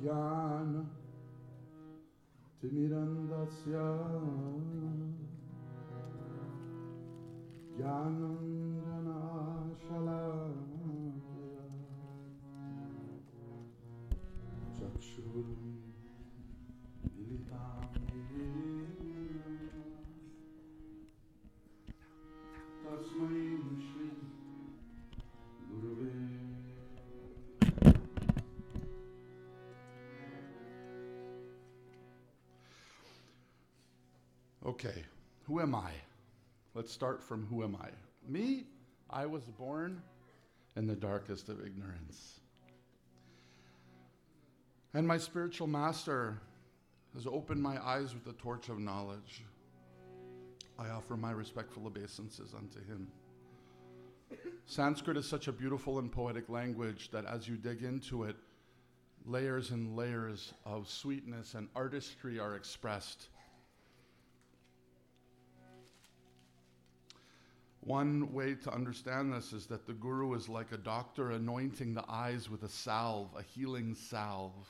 ज्ञान तिमिरन्दस्य ज्ञानञ्जनाशलाय Let's start from who am I? Me, I was born in the darkest of ignorance. And my spiritual master has opened my eyes with the torch of knowledge. I offer my respectful obeisances unto him. Sanskrit is such a beautiful and poetic language that as you dig into it, layers and layers of sweetness and artistry are expressed. One way to understand this is that the guru is like a doctor anointing the eyes with a salve, a healing salve.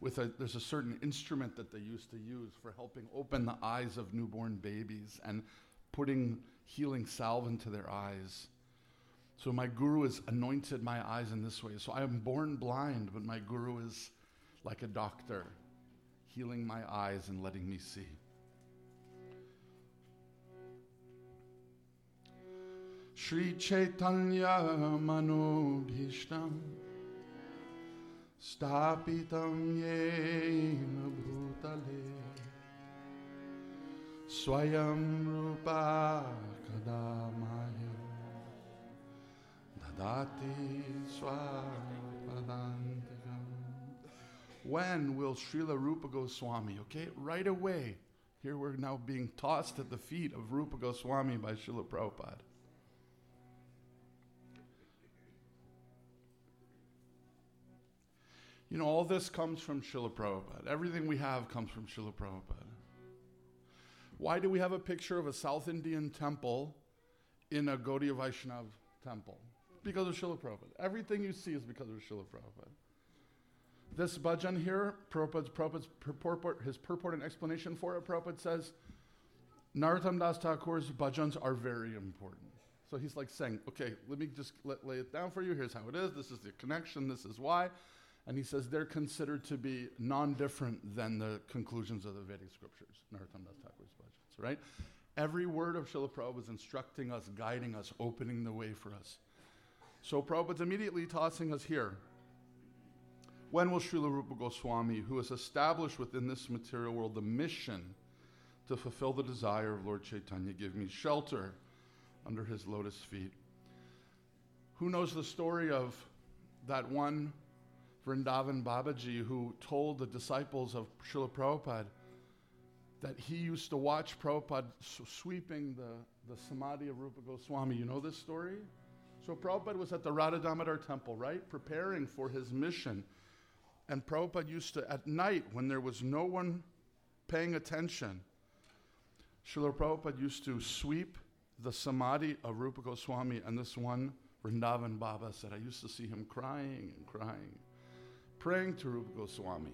With a, there's a certain instrument that they used to use for helping open the eyes of newborn babies and putting healing salve into their eyes. So my guru has anointed my eyes in this way. So I am born blind, but my guru is like a doctor, healing my eyes and letting me see. Sri Chaitanya Manobhishtam Stapitam Yena Bhutale Swayam Rupa Kadamaya Dadati Swapadantikam When will Srila Rupa Goswami, okay, right away, here we're now being tossed at the feet of Rupa Goswami by Srila Prabhupada. You know, all this comes from Srila Prabhupada. Everything we have comes from Srila Prabhupada. Why do we have a picture of a South Indian temple in a Gaudiya Vaishnav temple? Because of Srila Prabhupada. Everything you see is because of Srila Prabhupada. This bhajan here, Prabhupada's, Prabhupada's purport, his purport and explanation for it, Prabhupada says, Narottam Das Thakur's bhajans are very important. So he's like saying, okay, let me just let, lay it down for you. Here's how it is. This is the connection. This is why. And he says they're considered to be non-different than the conclusions of the Vedic scriptures, right? Every word of Srila Prabhupada is instructing us, guiding us, opening the way for us. So Prabhupada's immediately tossing us here. When will Srila Rupa Goswami, who has established within this material world the mission to fulfill the desire of Lord Chaitanya, give me shelter under his lotus feet? Who knows the story of that one Vrindavan Babaji who told the disciples of Srila Prabhupada that he used to watch Prabhupada sweeping the, the samadhi of Rupa Goswami. You know this story? So Prabhupada was at the Radha temple, right? Preparing for his mission. And Prabhupada used to, at night, when there was no one paying attention, Srila Prabhupada used to sweep the samadhi of Rupa Goswami. And this one, Vrindavan Baba, said, I used to see him crying and crying, praying to Rupa Goswami.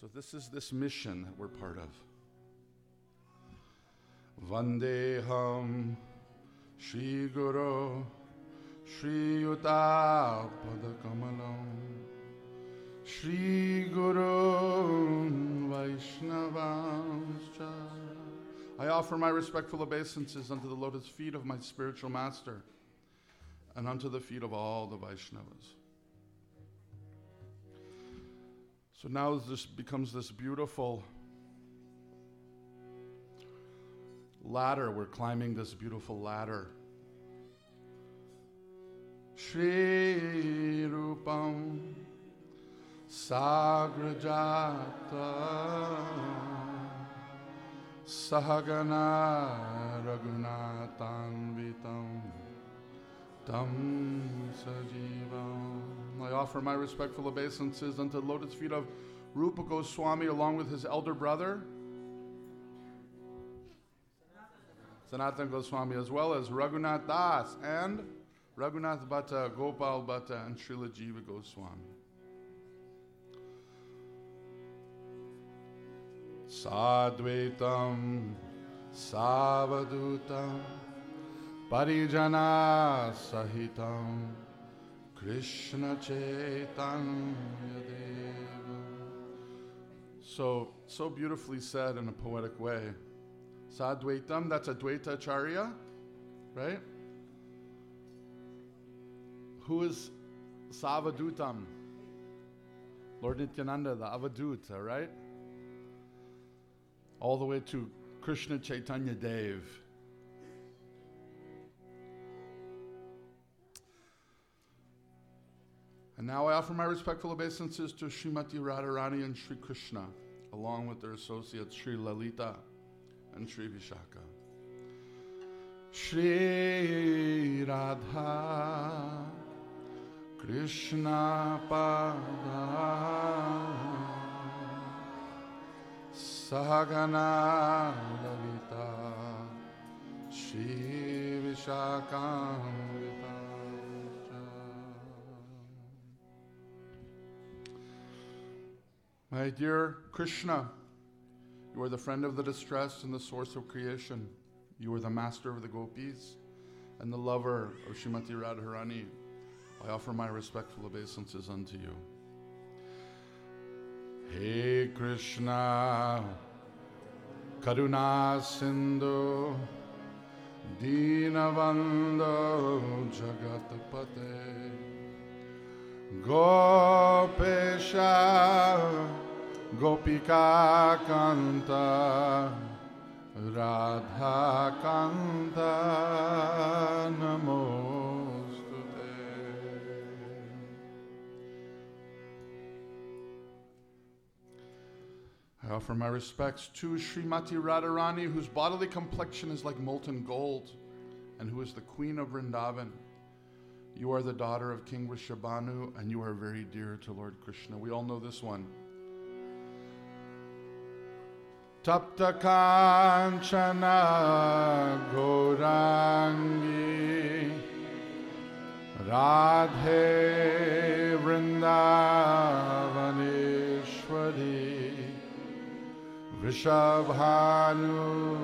So this is this mission that we're part of. Vandeham Shri Guru Shri Yuta Padakamalam Shri Guru Vaishnavamscha I offer my respectful obeisances unto the lotus feet of my spiritual master and unto the feet of all the Vaishnavas. So now this becomes this beautiful ladder. We're climbing this beautiful ladder. Shri Rupam Sagrajata Sahagana Raghunathanvitam Sajivam. I offer my respectful obeisances unto the lotus feet of Rupa Goswami along with his elder brother. Sanatan Goswami, as well as Raghunath Das and Raghunath Bhatta, Gopal Bhatta, and Srila Jiva Goswami. Sadvaitam Savadutam So, so beautifully said in a poetic way. Sadvaitam, that's Advaita Acharya, right? Who is Savadutam? Lord Nityananda, the Avaduta, right? All the way to Krishna Chaitanya Dev. And now I offer my respectful obeisances to Srimati Radharani and Sri Krishna, along with their associates Sri Lalita and Sri Vishaka. Shri Radha Krishna Pada Sahagana Lalita Shri Vishakamrita My dear Krishna, you are the friend of the distressed and the source of creation. You are the master of the gopis and the lover of Shrimati Radharani. I offer my respectful obeisances unto you. Hey Krishna, Karuna Sindhu, Dinavando Jagatapate, Gopesha, Gopika Kanta, Radha Kanta, Namostute. I offer my respects to Srimati Radharani, whose bodily complexion is like molten gold, and who is the queen of Vrindavan. You are the daughter of King Vrishabhanu, and you are very dear to Lord Krishna. We all know this one. Tapta Kanchana Gaurangi Radhe Vrindavaneshwari Vrishabhanu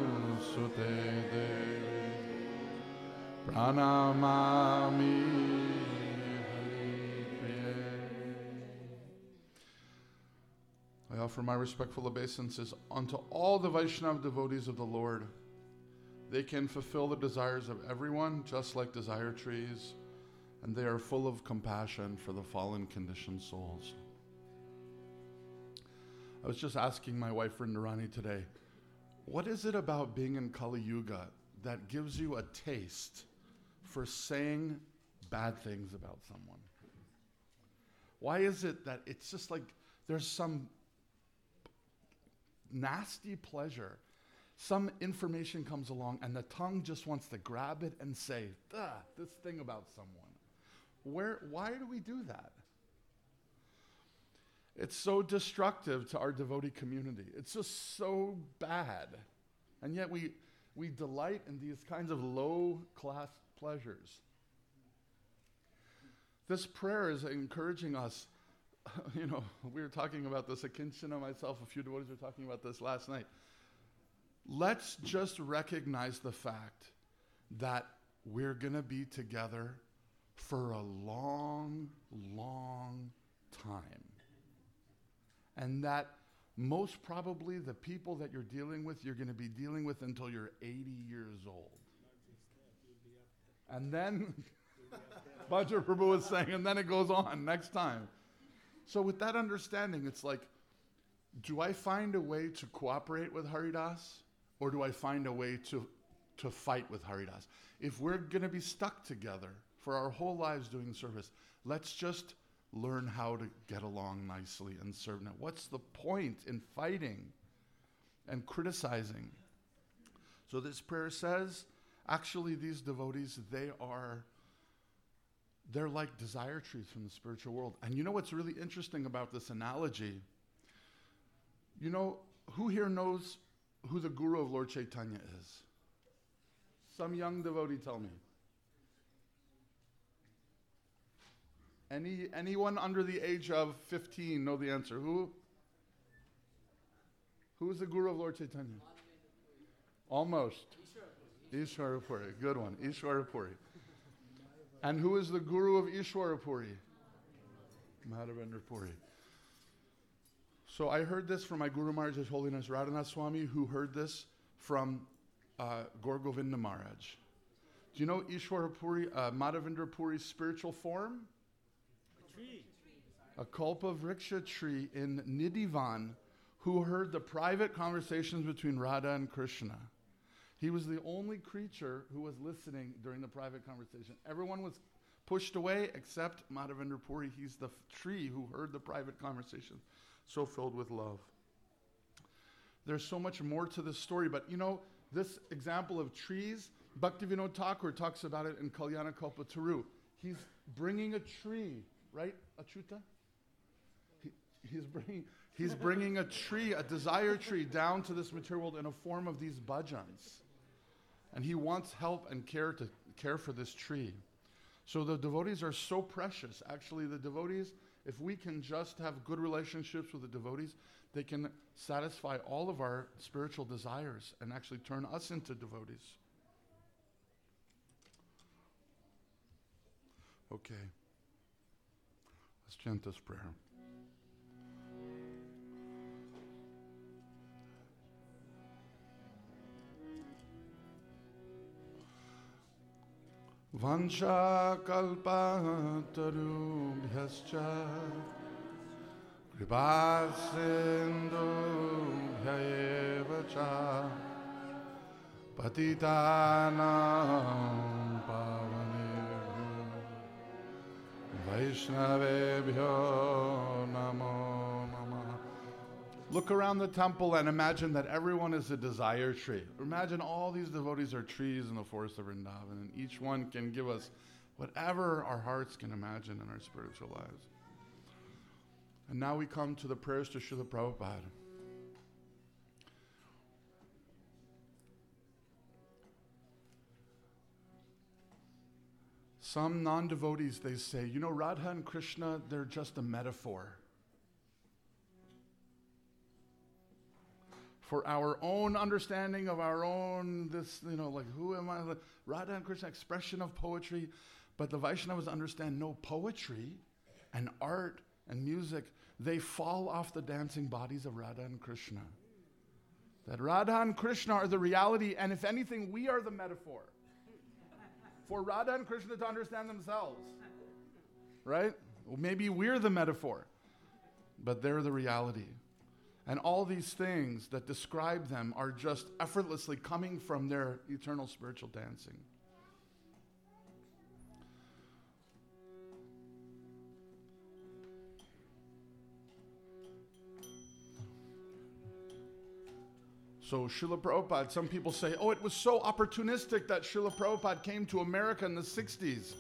Haripriye. I offer my respectful obeisances unto all the Vaishnava devotees of the Lord. They can fulfill the desires of everyone, just like desire trees, and they are full of compassion for the fallen conditioned souls. I was just asking my wife Rindarani today, what is it about being in Kali Yuga that gives you a taste for saying bad things about someone? Why is it that it's just like there's some nasty pleasure? Some information comes along and the tongue just wants to grab it and say, "Ugh, this thing about someone. Where, why do we do that? It's so destructive to our devotee community. It's just so bad. And yet we, we delight in these kinds of low class pleasures. This prayer is encouraging us. You know, we were talking about this, Akinchana, myself, a few devotees were talking about this last night. Let's just recognize the fact that we're going to be together for a long, long time. And that most probably the people that you're dealing with, you're going to be dealing with until you're 80 years old. And then, Bhajar Prabhu was saying, and then it goes on next time. So, with that understanding, it's like, do I find a way to cooperate with Haridas or do I find a way to, to fight with Haridas? If we're going to be stuck together for our whole lives doing service, let's just learn how to get along nicely and serve. Now, what's the point in fighting and criticizing? So, this prayer says actually, these devotees, they are. They're like desire trees from the spiritual world. And you know what's really interesting about this analogy? You know, who here knows who the guru of Lord Chaitanya is? Some young devotee tell me. Any anyone under the age of 15 know the answer? Who? Who is the guru of Lord Chaitanya? Almost. Ishwarapuri. Good one. Ishwarapuri. And who is the guru of Ishwarapuri? Madhavendra Puri. So I heard this from my Guru Maharaj, His Holiness Radhanath Swami, who heard this from uh, Gaur Govinda Maharaj. Do you know Ishwarapuri, uh, Madhavendra Puri's spiritual form? A tree. A Kalpa Vriksha tree in Nidivan who heard the private conversations between Radha and Krishna. He was the only creature who was listening during the private conversation. Everyone was pushed away except Madhavendra Puri. He's the tree who heard the private conversation, so filled with love. There's so much more to this story, but you know, this example of trees, Bhaktivinoda Thakur talks about it in Kalyana Kalpataru. He's bringing a tree, right, Achyuta? He, he's bringing He's bringing a tree, a desire tree, down to this material world in a form of these bhajans. And he wants help and care to care for this tree. So the devotees are so precious. Actually, the devotees, if we can just have good relationships with the devotees, they can satisfy all of our spiritual desires and actually turn us into devotees. Okay. Let's chant this prayer. वंशाकल्पतरुभ्यश्च कृपासिन्धुभ्य एव च पतितानां पावनेभ्यो वैष्णवेभ्यो Look around the temple and imagine that everyone is a desire tree. Imagine all these devotees are trees in the forest of Vrindavan, and each one can give us whatever our hearts can imagine in our spiritual lives. And now we come to the prayers to Srila Prabhupada. Some non devotees, they say, you know, Radha and Krishna, they're just a metaphor. For our own understanding of our own this you know like who am i? Radha and krishna expression of poetry. But the vaishnavas understand no poetry and art and music they fall off the dancing bodies of radha and krishna. That radha and krishna are the reality and if anything we are the metaphor for radha and krishna to understand themselves right? Well, maybe we're the metaphor but they're the reality and all these things that describe them are just effortlessly coming from their eternal spiritual dancing. So Srila Prabhupada, some people say, oh, it was so opportunistic that Srila Prabhupada came to America in the 60s.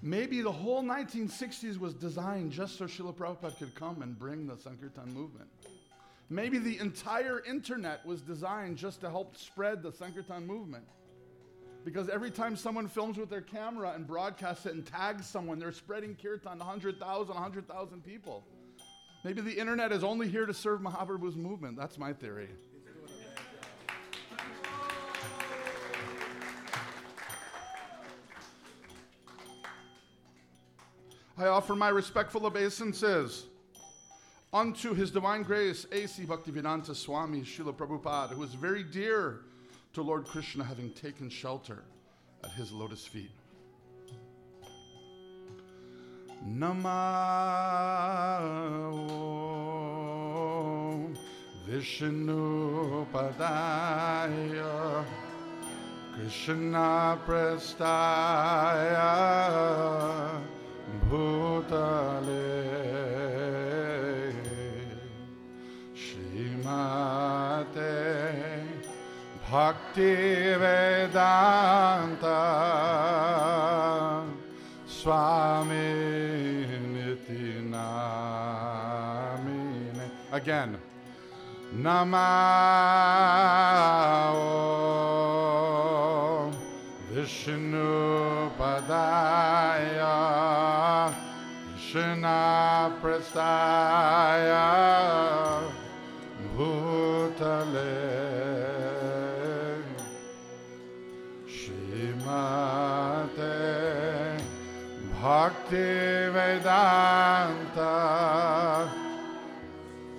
Maybe the whole 1960s was designed just so Srila Prabhupada could come and bring the Sankirtan movement. Maybe the entire internet was designed just to help spread the Sankirtan movement. Because every time someone films with their camera and broadcasts it and tags someone, they're spreading kirtan to 100,000, 100,000 people. Maybe the internet is only here to serve Mahaprabhu's movement. That's my theory. I offer my respectful obeisances unto His Divine Grace, A.C. Bhaktivedanta Swami Srila Prabhupada, who is very dear to Lord Krishna, having taken shelter at His lotus feet. Namo Vishnu Padaya Krishna Prestaya Bhutale Bhakti Vedanta Swami Niti Namine. Again. Namah Vishnu Padaya Krishna prastaya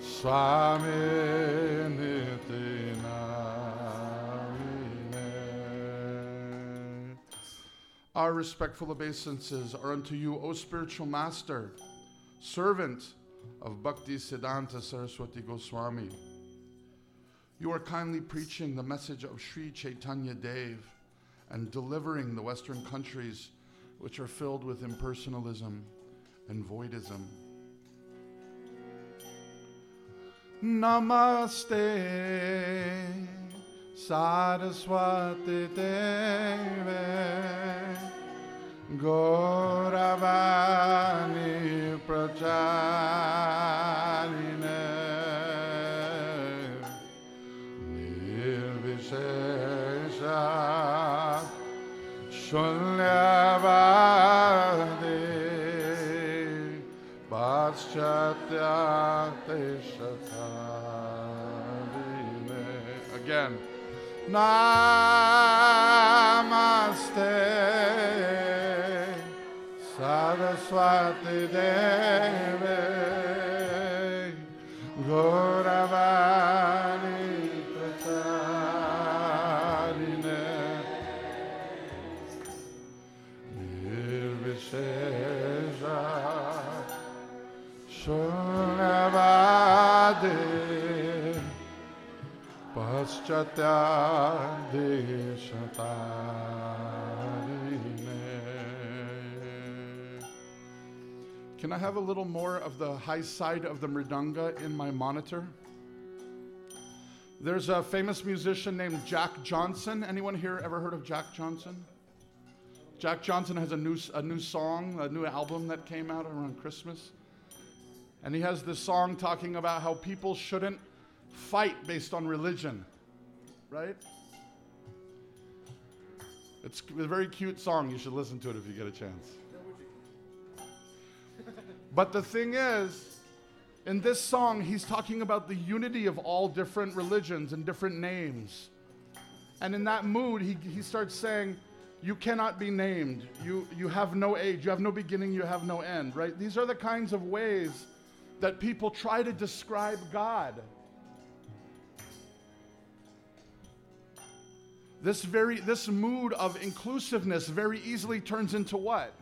Swami. Our respectful obeisances are unto you, O spiritual master, servant of Bhakti Siddhanta Saraswati Goswami. You are kindly preaching the message of Sri Chaitanya Dev and delivering the Western countries which are filled with impersonalism and voidism. Namaste Saraswati Deve Gauravani Pracharine Nirvishesha Shunyavadi Again. Namaste Saraswati Deve Can I have a little more of the high side of the mridanga in my monitor? There's a famous musician named Jack Johnson. Anyone here ever heard of Jack Johnson? Jack Johnson has a new, a new song, a new album that came out around Christmas. And he has this song talking about how people shouldn't fight based on religion, right? It's a very cute song. You should listen to it if you get a chance. But the thing is, in this song, he's talking about the unity of all different religions and different names. And in that mood, he, he starts saying, You cannot be named. You, you have no age. You have no beginning. You have no end, right? These are the kinds of ways that people try to describe God. This very this mood of inclusiveness very easily turns into what?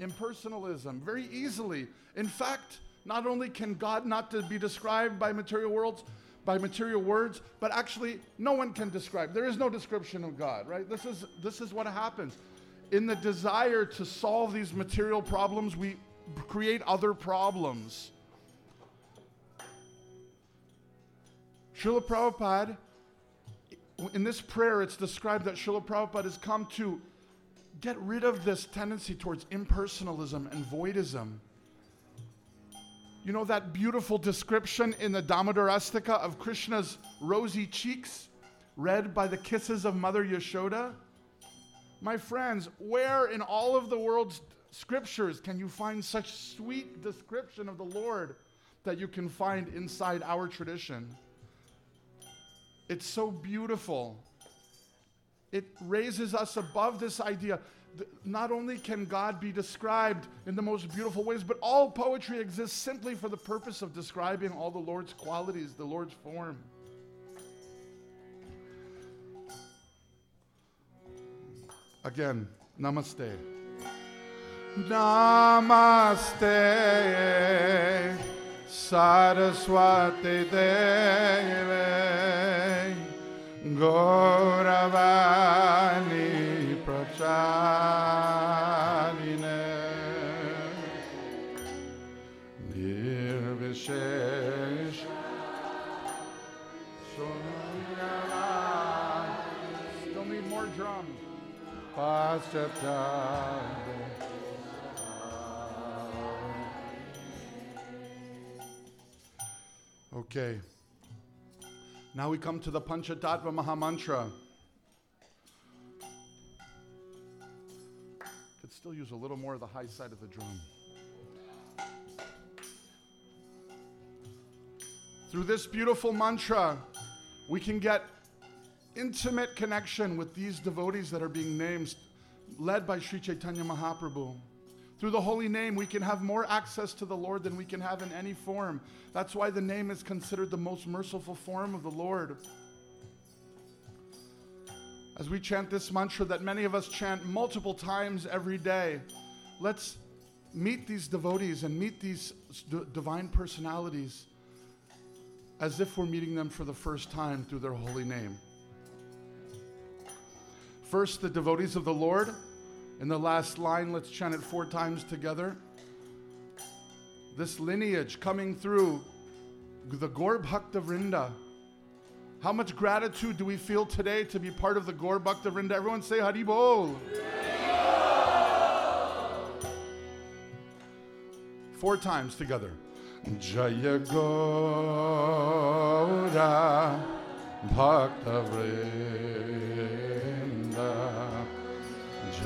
Impersonalism. Very easily. In fact, not only can God not to be described by material worlds, by material words, but actually no one can describe. There is no description of God, right? This is this is what happens. In the desire to solve these material problems, we create other problems. Srila Prabhupada in this prayer, it's described that Srila Prabhupada has come to get rid of this tendency towards impersonalism and voidism. You know that beautiful description in the Damodar of Krishna's rosy cheeks, red by the kisses of Mother Yashoda? My friends, where in all of the world's scriptures can you find such sweet description of the Lord that you can find inside our tradition? It's so beautiful. It raises us above this idea. Not only can God be described in the most beautiful ways, but all poetry exists simply for the purpose of describing all the Lord's qualities, the Lord's form. Again, namaste. Namaste, Saraswati Deve, Gauravani Pracharine, Nirvishesh, Sunyava. Still need more drums. Paschatya. Okay. Now we come to the Panchatattva Mahamantra. Could still use a little more of the high side of the drum. Through this beautiful mantra, we can get intimate connection with these devotees that are being named, led by Sri Chaitanya Mahaprabhu. Through the holy name, we can have more access to the Lord than we can have in any form. That's why the name is considered the most merciful form of the Lord. As we chant this mantra that many of us chant multiple times every day, let's meet these devotees and meet these d- divine personalities as if we're meeting them for the first time through their holy name. First, the devotees of the Lord. In the last line, let's chant it four times together. This lineage coming through the Gaur Bhakta Vrinda. How much gratitude do we feel today to be part of the Gaur Bhakta Vrinda? Everyone say Hari Bol. Four times together. Jaya Gaura Bhakta Vrinda.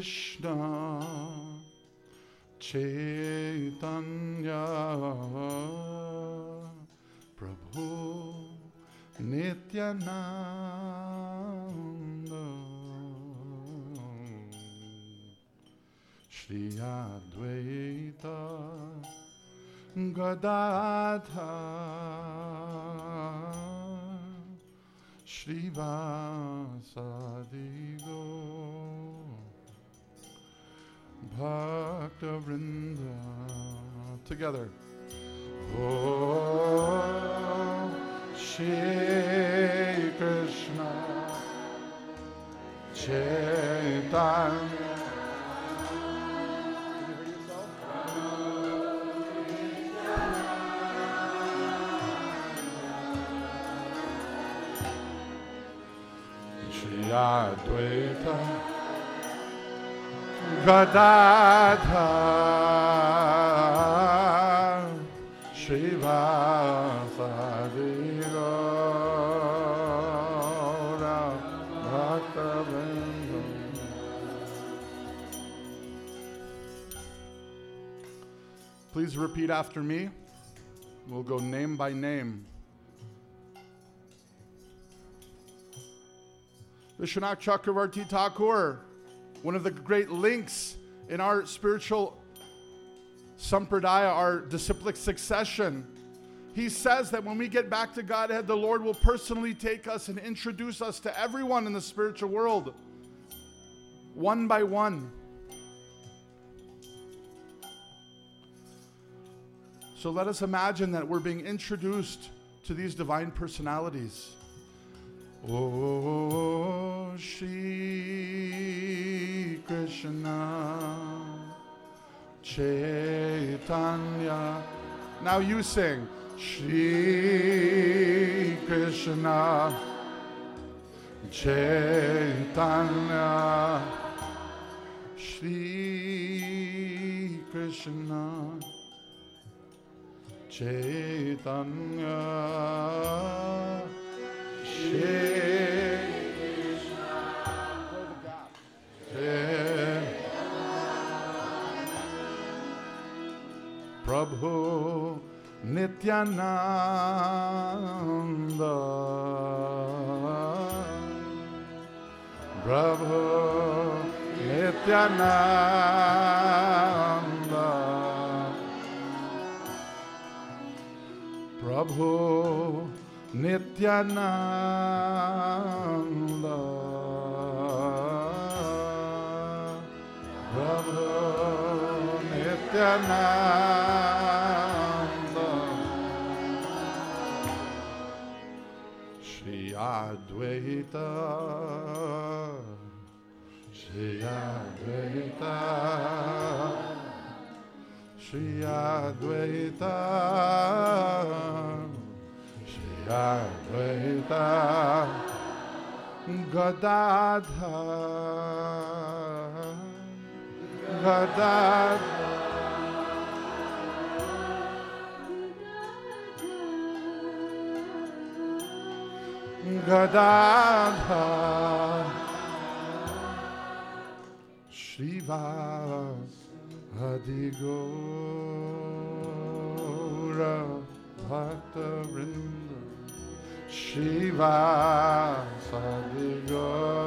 Krishna Chaitanya Prabhu Nityananda together. Oh, Shri Krishna Chaitanya. Advaita Gadadhar Please repeat after me. We'll go name by name. Vishwanath Chakravarti Thakur, one of the great links in our spiritual sampradaya, our disciplic succession. He says that when we get back to Godhead, the Lord will personally take us and introduce us to everyone in the spiritual world, one by one. So let us imagine that we're being introduced to these divine personalities. Oh, Shri Krishna Chaitanya. Now you sing. Shri Krishna Chaitanya. Shri Krishna Chaitanya. Shri Prabhu Nityananda. Prabhu Nityananda. Prabhu Nityananda. Prabhu Nityananda Shri Advaita. Shri Advaita. Shri Advaita. Advaita. Gadadha Gadadha Gadadha Shivas Adigora Bhakta Vrinda. Shivas Adigora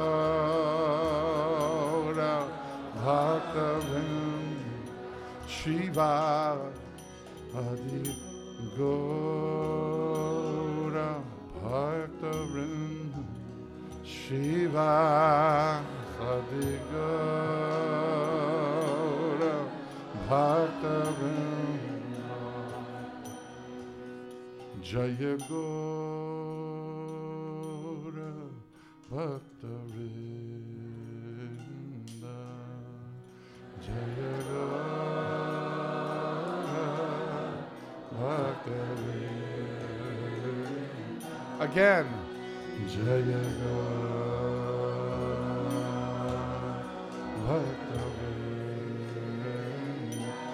Bhakta Shiva Sadigara Bhakta Vrinda Jaya Gora Bhaktavinda Jaya Gora Bhaktavinda Again. Jaya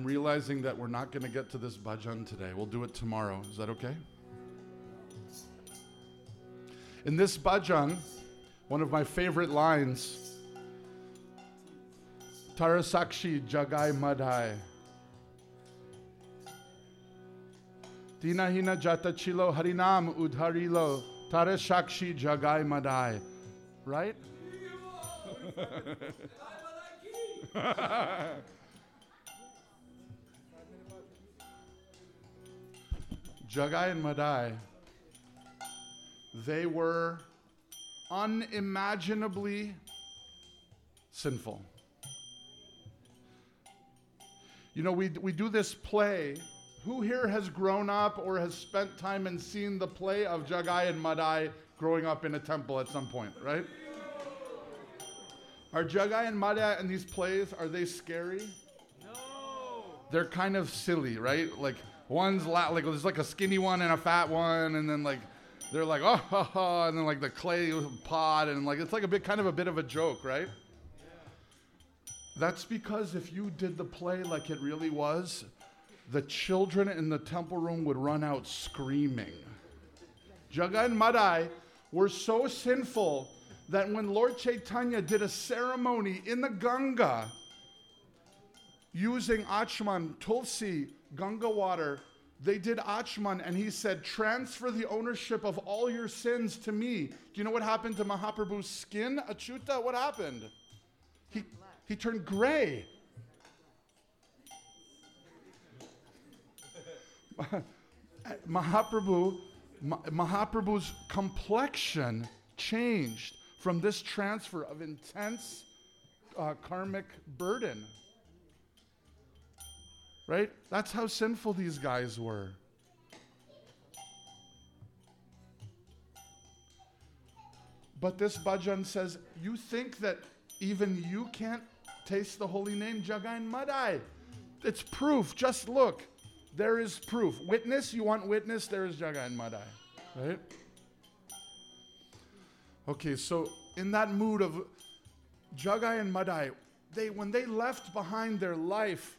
I'm realizing that we're not going to get to this bhajan today. We'll do it tomorrow. Is that okay? In this bhajan, one of my favorite lines, Tarasakshi Jagai Madhai. Dinahina Jata Chilo Harinam Udharilo Tarasakshi Jagai Madai. Right? Jagai and Madai, they were unimaginably sinful. You know, we, we do this play. Who here has grown up or has spent time and seen the play of Jagai and Madai growing up in a temple at some point, right? Are Jagai and Madai in these plays, are they scary? No. They're kind of silly, right? Like one's la- like there's like a skinny one and a fat one, and then like they're like oh and then like the clay pot, and like it's like a bit kind of a bit of a joke, right? That's because if you did the play like it really was, the children in the temple room would run out screaming. Jagai and Madai were so sinful that when Lord Chaitanya did a ceremony in the Ganga using Achman, Tulsi, Ganga water, they did Achman and he said, Transfer the ownership of all your sins to me. Do you know what happened to Mahaprabhu's skin? Achuta, what happened? He, he turned gray. Mahaprabhu, Mahaprabhu's complexion changed from this transfer of intense uh, karmic burden. Right? That's how sinful these guys were. But this bhajan says, You think that even you can't taste the holy name Jagain Madai? It's proof. Just look. There is proof. Witness, you want witness? There is Jagain Madai. Right? Okay, so in that mood of Jagai and Madai, they when they left behind their life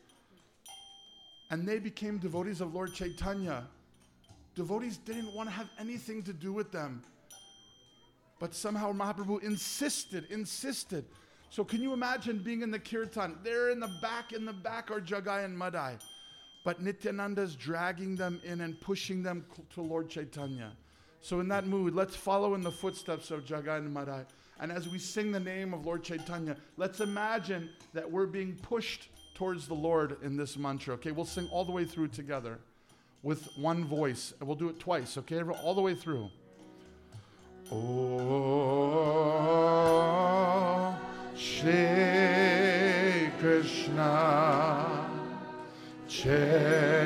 and they became devotees of Lord Chaitanya, devotees didn't want to have anything to do with them. But somehow Mahaprabhu insisted, insisted. So can you imagine being in the kirtan? They're in the back, in the back are Jagai and Madai. But Nityananda's dragging them in and pushing them to Lord Chaitanya. So, in that mood, let's follow in the footsteps of Jagai and Madai. And as we sing the name of Lord Chaitanya, let's imagine that we're being pushed towards the Lord in this mantra. Okay, we'll sing all the way through together with one voice. And we'll do it twice, okay? All the way through. Oh, Shri Krishna Chaitanya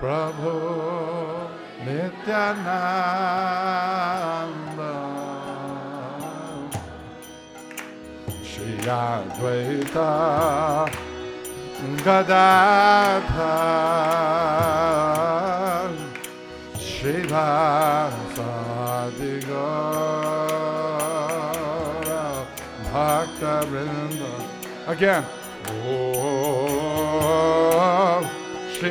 Prabhu Nityananda Shri Advaita Gadadhar Shrivasadi Gaura Bhakta Vrinda Again. Oh, Shri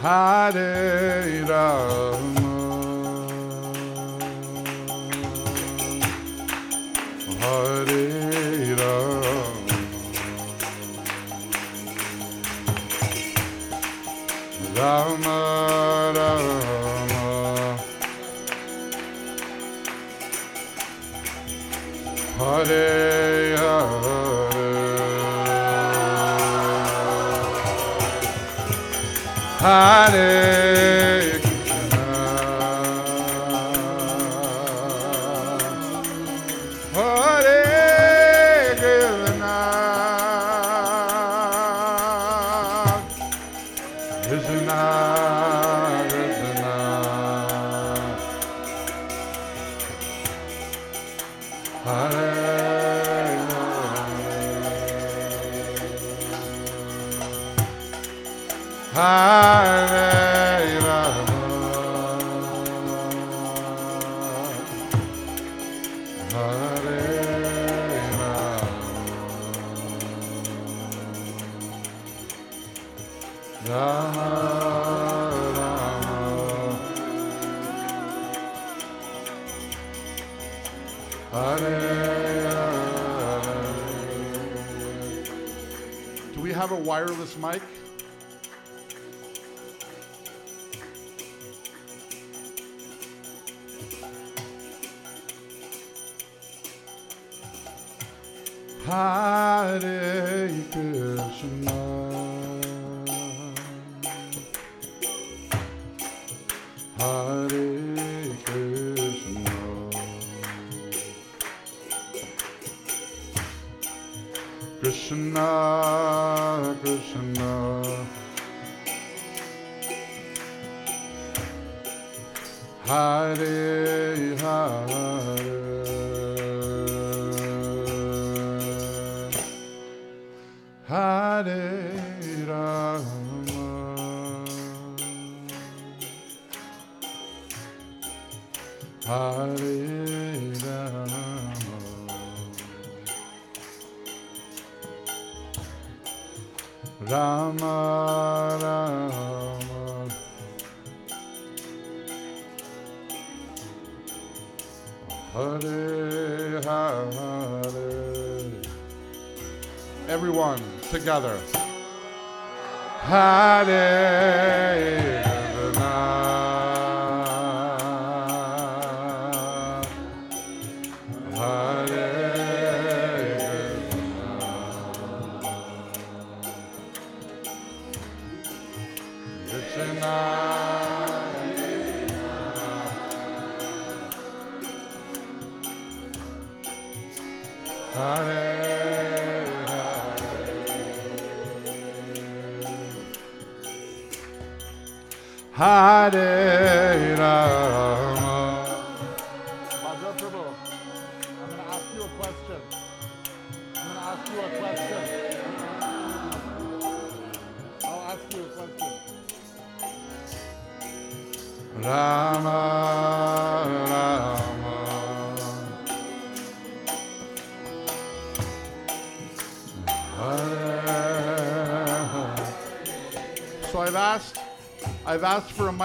Hare Rama Hare we have a wireless mic? Hare Krishna together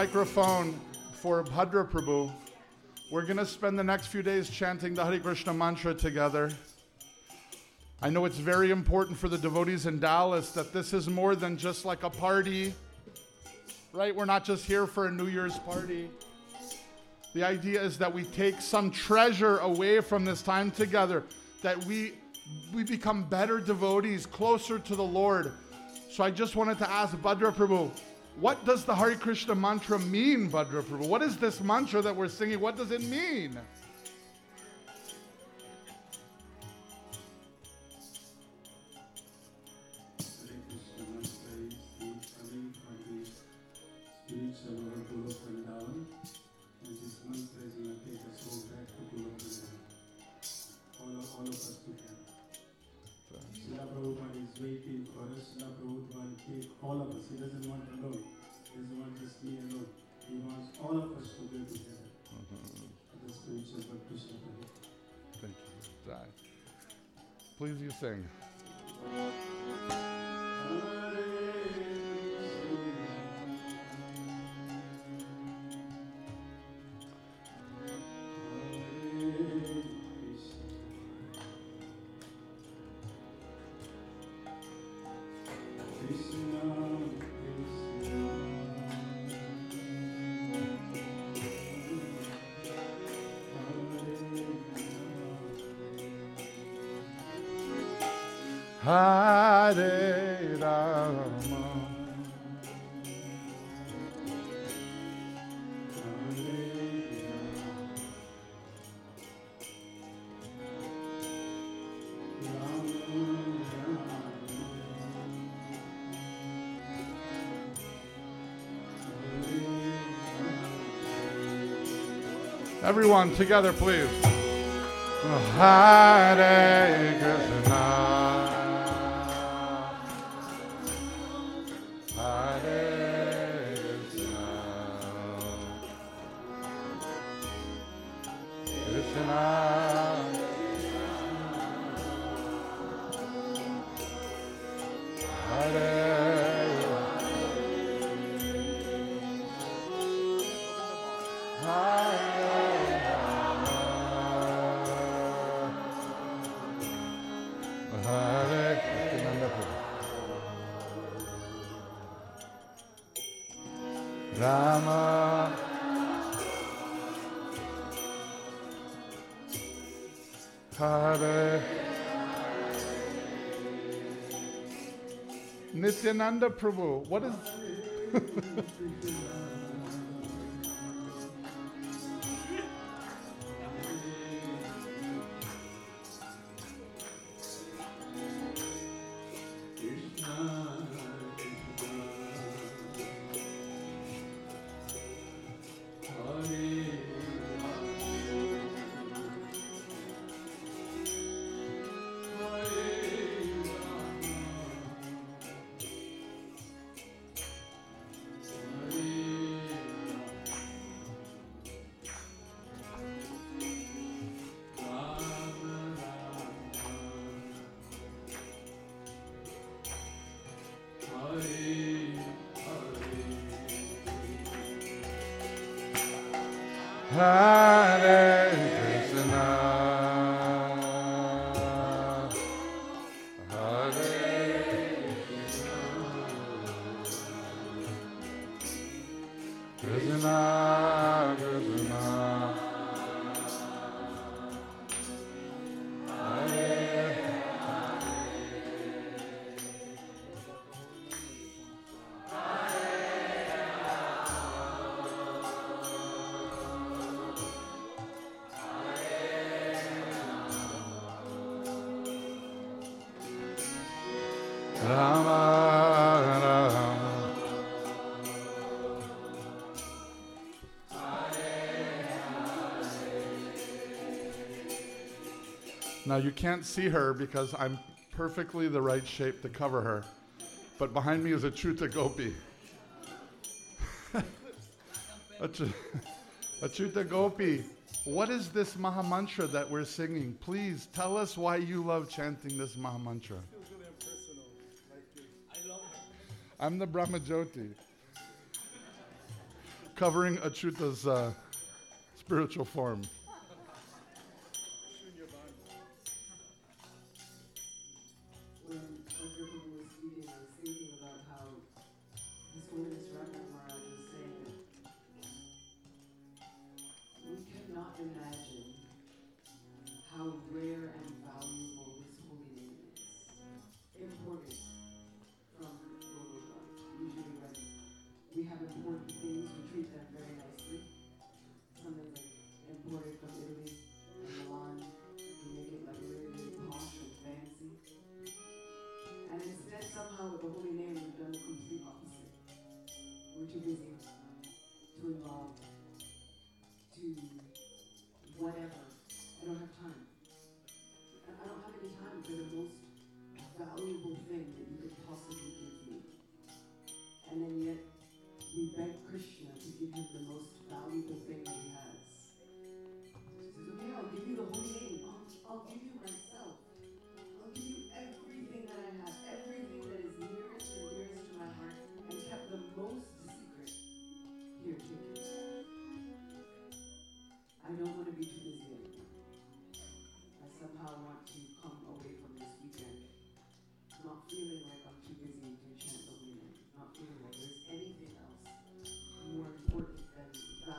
microphone for Bhadra Prabhu. We're going to spend the next few days chanting the Hare Krishna mantra together. I know it's very important for the devotees in Dallas that this is more than just like a party, right? We're not just here for a New Year's party. The idea is that we take some treasure away from this time together, that we we become better devotees, closer to the Lord. So I just wanted to ask Bhadra Prabhu, what does the Hare Krishna mantra mean, Bhadra Prabhu? What is this mantra that we're singing? What does it mean? Doesn't want just me alone. He wants all of us to go together. For the spiritual. Thank you. Please you sing. Everyone together, please. Hare Krishna. Nityananda Prabhu. What is Ah. Now you can't see her because I'm perfectly the right shape to cover her, but behind me is Achuta Gopi. a, Chuta Gopi. What is this Maha Mantra that we're singing? Please tell us why you love chanting this Maha Mantra. I'm the Brahmajyoti, covering Achuta's uh, spiritual form.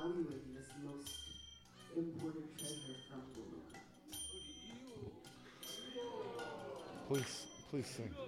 valuing this most important treasure from the Lord. Please, please sing.